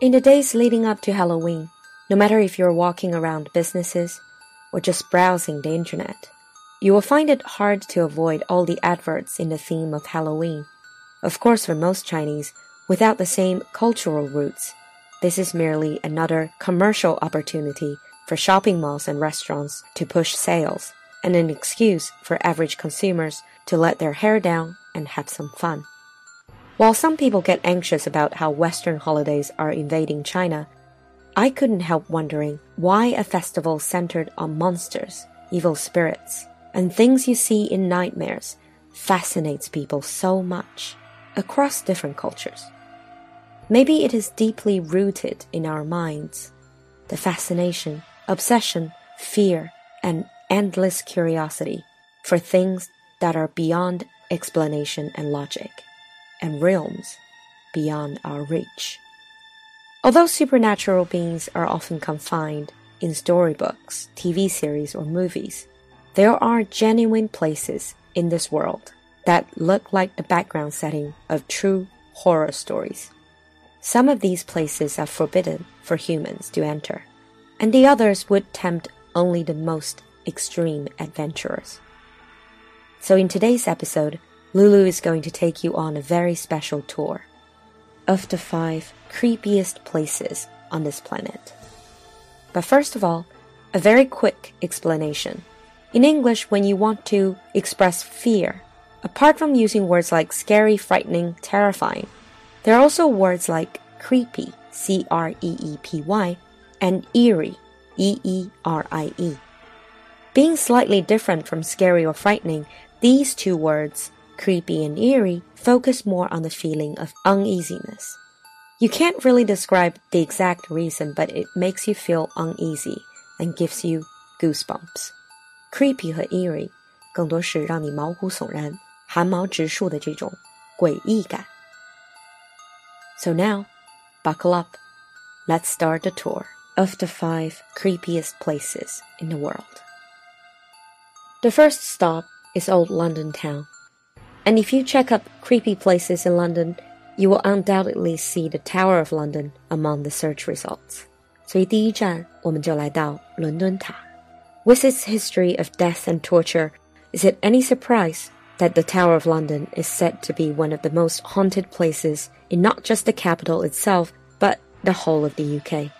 In the days leading up to Halloween, no matter if you're walking around businesses or just browsing the internet, you will find it hard to avoid all the adverts in the theme of Halloween. Of course, for most Chinese, without the same cultural roots, this is merely another commercial opportunity for shopping malls and restaurants to push sales and an excuse for average consumers to let their hair down and have some fun. While some people get anxious about how Western holidays are invading China, I couldn't help wondering why a festival centered on monsters, evil spirits, and things you see in nightmares fascinates people so much across different cultures. Maybe it is deeply rooted in our minds the fascination, obsession, fear, and endless curiosity for things that are beyond explanation and logic and realms beyond our reach. Although supernatural beings are often confined in storybooks, TV series, or movies, there are genuine places in this world that look like the background setting of true horror stories. Some of these places are forbidden for humans to enter, and the others would tempt only the most extreme adventurers. So, in today's episode, Lulu is going to take you on a very special tour of the five creepiest places on this planet. But first of all, a very quick explanation. In English, when you want to express fear, apart from using words like scary, frightening, terrifying, there are also words like creepy, C R E E P Y, and eerie, E E R I E. Being slightly different from scary or frightening, these two words creepy and eerie focus more on the feeling of uneasiness. You can't really describe the exact reason, but it makes you feel uneasy and gives you goosebumps. Creepy 和 eerie 更多是让你毛骨悚然、寒毛直竖的这种诡异感。So now, buckle up. Let's start the tour of the five creepiest places in the world. The first stop is Old London Town. And if you check up creepy places in London, you will undoubtedly see the Tower of London among the search results. 所以第一站我们就来到伦敦塔. With its history of death and torture, is it any surprise that the Tower of London is said to be one of the most haunted places in not just the capital itself, but the whole of the UK?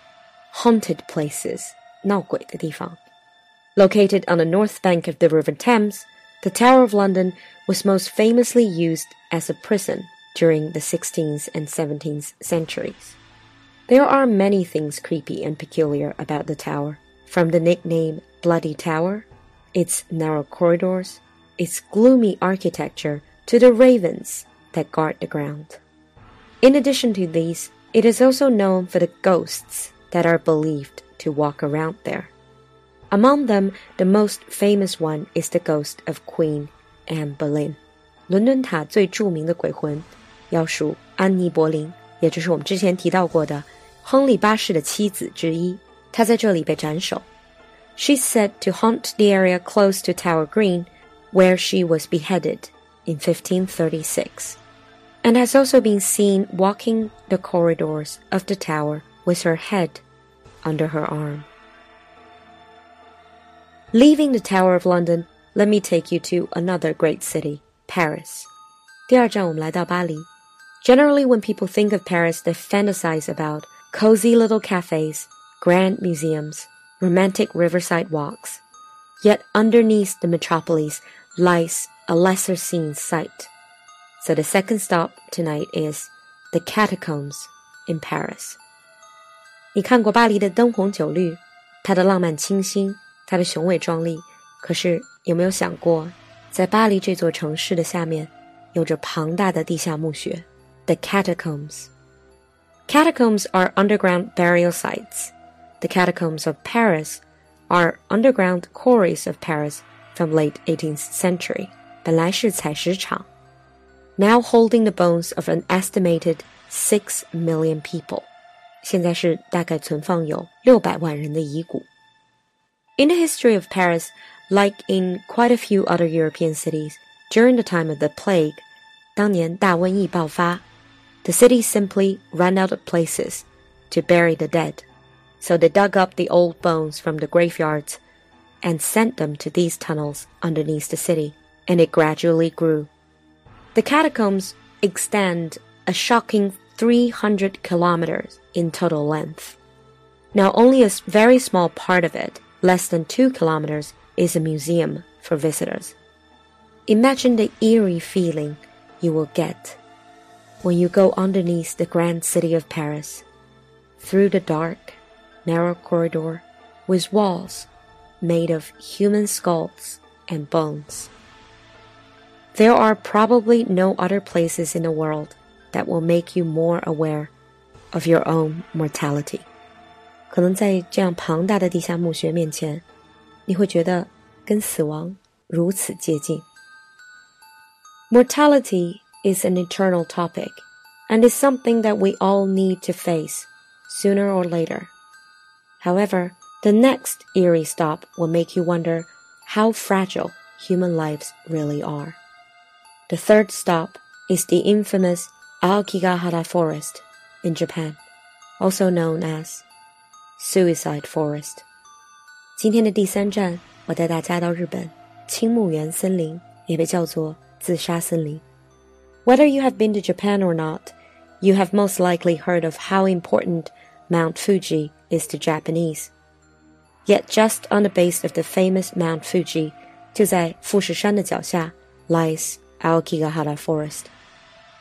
Haunted places, 闹鬼的地方. Located on the north bank of the River Thames, the Tower of London was most famously used as a prison during the 16th and 17th centuries. There are many things creepy and peculiar about the tower, from the nickname Bloody Tower, its narrow corridors, its gloomy architecture, to the ravens that guard the ground. In addition to these, it is also known for the ghosts that are believed to walk around there. Among them, the most famous one is the ghost of Queen Anne Boleyn. 伦敦塔最着名的鬼魂，要数安妮·柏林，也就是我们之前提到过的亨利八世的妻子之一。她在这里被斩首。She's said to haunt the area close to Tower Green, where she was beheaded in 1536, and has also been seen walking the corridors of the tower with her head under her arm. Leaving the Tower of London, let me take you to another great city, Paris. Generally, when people think of Paris, they fantasize about cozy little cafes, grand museums, romantic riverside walks. Yet underneath the metropolis lies a lesser seen sight. So the second stop tonight is the catacombs in Paris. 你看过巴黎的灯红酒绿，它的浪漫清新， 它的雄伟壮丽，可是有没有想过，在巴黎这座城市的下面，有着庞大的地下墓穴？The catacombs. Catacombs are underground burial sites. The catacombs of Paris are underground quarries of Paris from late 18th century. 本来是采石场，now holding the bones of an estimated six million people. 现在是大概存放有六百万人的遗骨。 in the history of Paris, like in quite a few other European cities, during the time of the plague, 当年大瘟疫爆发, the city simply ran out of places to bury the dead. So they dug up the old bones from the graveyards and sent them to these tunnels underneath the city, and it gradually grew. The catacombs extend a shocking 300 kilometers in total length. Now, only a very small part of it, less than 2 kilometers, is a museum for visitors. Imagine the eerie feeling you will get when you go underneath the grand city of Paris, through the dark, narrow corridor with walls made of human skulls and bones. There are probably no other places in the world that will make you more aware of your own mortality. 可能在这样庞大的地下墓穴面前，你会觉得跟死亡如此接近。Mortality is an eternal topic and is something that we all need to face sooner or later. However, the next eerie stop will make you wonder how fragile human lives really are. The third stop is the infamous Aokigahara Forest in Japan, also known as Suicide Forest. 今天的第三站，我带大家到日本青木原森林，也被叫做自杀森林。Whether you have been to Japan or not, you have most likely heard of how important Mount Fuji is to Japanese. Yet just on the base of the famous Mount Fuji, 就在富士山的脚下 lies Aokigahara Forest.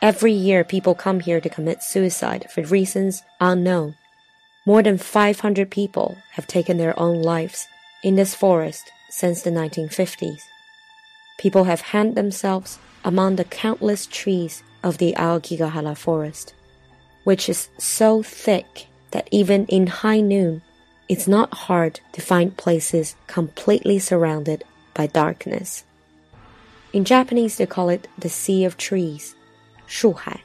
Every year people come here to commit suicide for reasons unknown. More than 500 people have taken their own lives in this forest since the 1950s. People have hanged themselves among the countless trees of the Aokigahara forest, which is so thick that even in high noon, it's not hard to find places completely surrounded by darkness. In Japanese, they call it the Sea of Trees, Shuhai.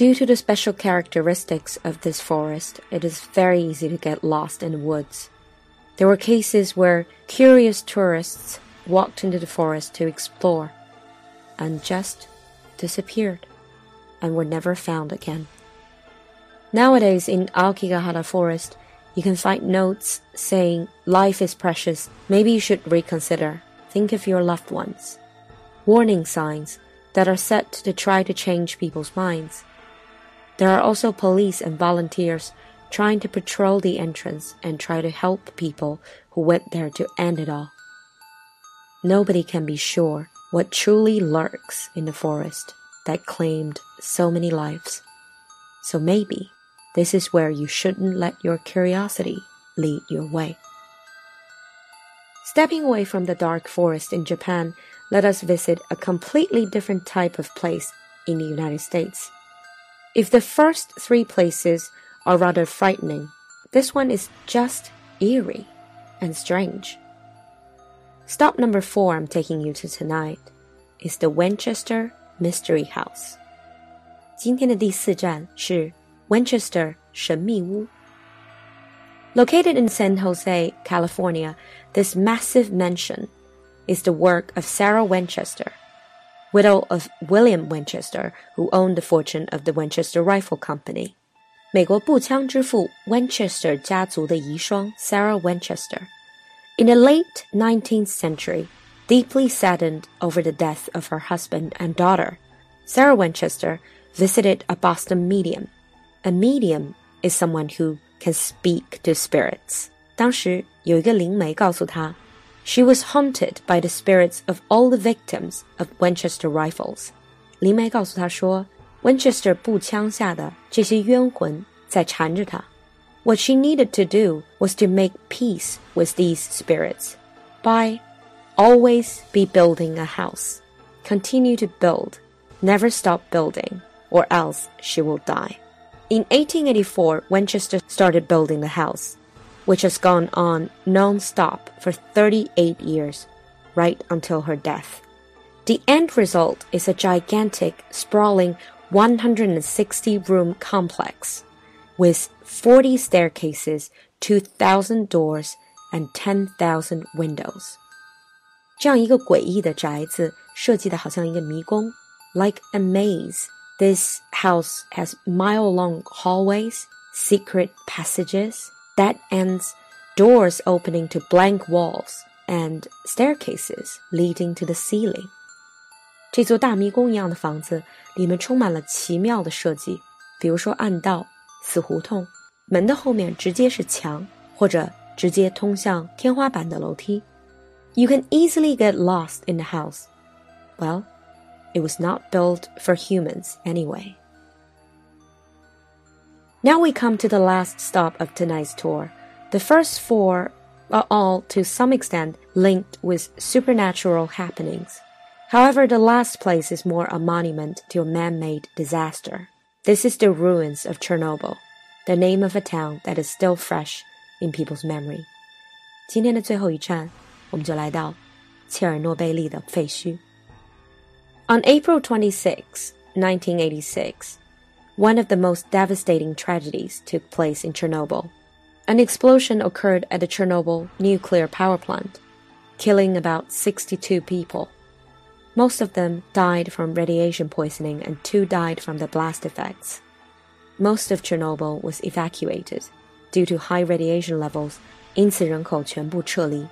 Due to the special characteristics of this forest, it is very easy to get lost in the woods. There were cases where curious tourists walked into the forest to explore and just disappeared and were never found again. Nowadays in Aokigahara forest, you can find notes saying life is precious, maybe you should reconsider, think of your loved ones. Warning signs that are set to try to change people's minds. There are also police and volunteers trying to patrol the entrance and try to help people who went there to end it all. Nobody can be sure what truly lurks in the forest that claimed so many lives. So maybe this is where you shouldn't let your curiosity lead your way. Stepping away from the dark forest in Japan, let us visit a completely different type of place in the United States. If the first three places are rather frightening, this one is just eerie and strange. Stop number four I'm taking you to tonight is the Winchester Mystery House. 今天的第四站是 Winchester 神秘屋。Located in San Jose, California, this massive mansion is the work of Sarah Winchester, widow of William Winchester, who owned the fortune of the Winchester Rifle Company. 美国步枪之父 Winchester 家族的遗孀 Sarah Winchester. In the late 19th century, deeply saddened over the death of her husband and daughter, Sarah Winchester visited a Boston medium. A medium is someone who can speak to spirits. 当时有一个灵媒告诉她 she was haunted by the spirits of all the victims of Winchester rifles. 灵媒告诉她说，Winchester 步枪下的这些冤魂在缠着她。What she needed to do was to make peace with these spirits by always be building a house. Continue to build, never stop building, or else she will die. In 1884, Winchester started building the house which has gone on non-stop for 38 years, right until her death. The end result is a gigantic, sprawling 160 room complex with 40 staircases, 2,000 doors, and 10,000 windows. 这样一个诡异的宅子设计的好像一个迷宫，like a maze. This house has mile-long hallways secret passages, dead ends, doors opening to blank walls, and staircases leading to the ceiling. 这座大迷宫一样的房子里面充满了奇妙的设计，比如说暗道、死胡同，门的后面直接是墙，或者直接通向天花板的楼梯。You can easily get lost in the house. Well, it was not built for humans anyway. Now we come to the last stop of tonight's tour. The first four are all to some extent linked with supernatural happenings. However, the last place is more a monument to a man-made disaster. This is the ruins of Chernobyl, the name of a town that is still fresh in people's memory. 今天的最后一站，我们就来到切尔诺贝利的废墟。On April 26, 1986, one of the most devastating tragedies took place in Chernobyl. An explosion occurred at the Chernobyl nuclear power plant, killing about 62 people. Most of them died from radiation poisoning and two died from the blast effects. Most of Chernobyl was evacuated due to high radiation levels. 因此人口全部撤离.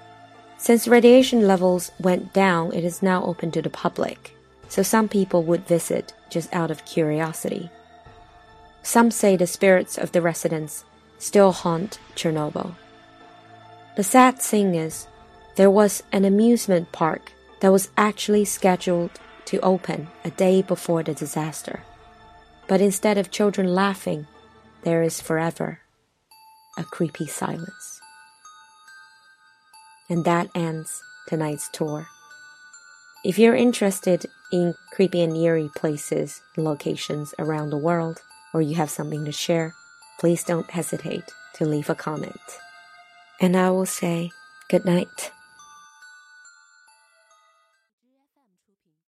Since radiation levels went down, it is now open to the public, so some people would visit just out of curiosity. Some say the spirits of the residents still haunt Chernobyl. The sad thing is, there was an amusement park that was actually scheduled to open a day before the disaster. But instead of children laughing, there is forever a creepy silence. And that ends tonight's tour. If you're interested in creepy and eerie places and locations around the world, or you have something to share, please don't hesitate to leave a comment. And I will say good night.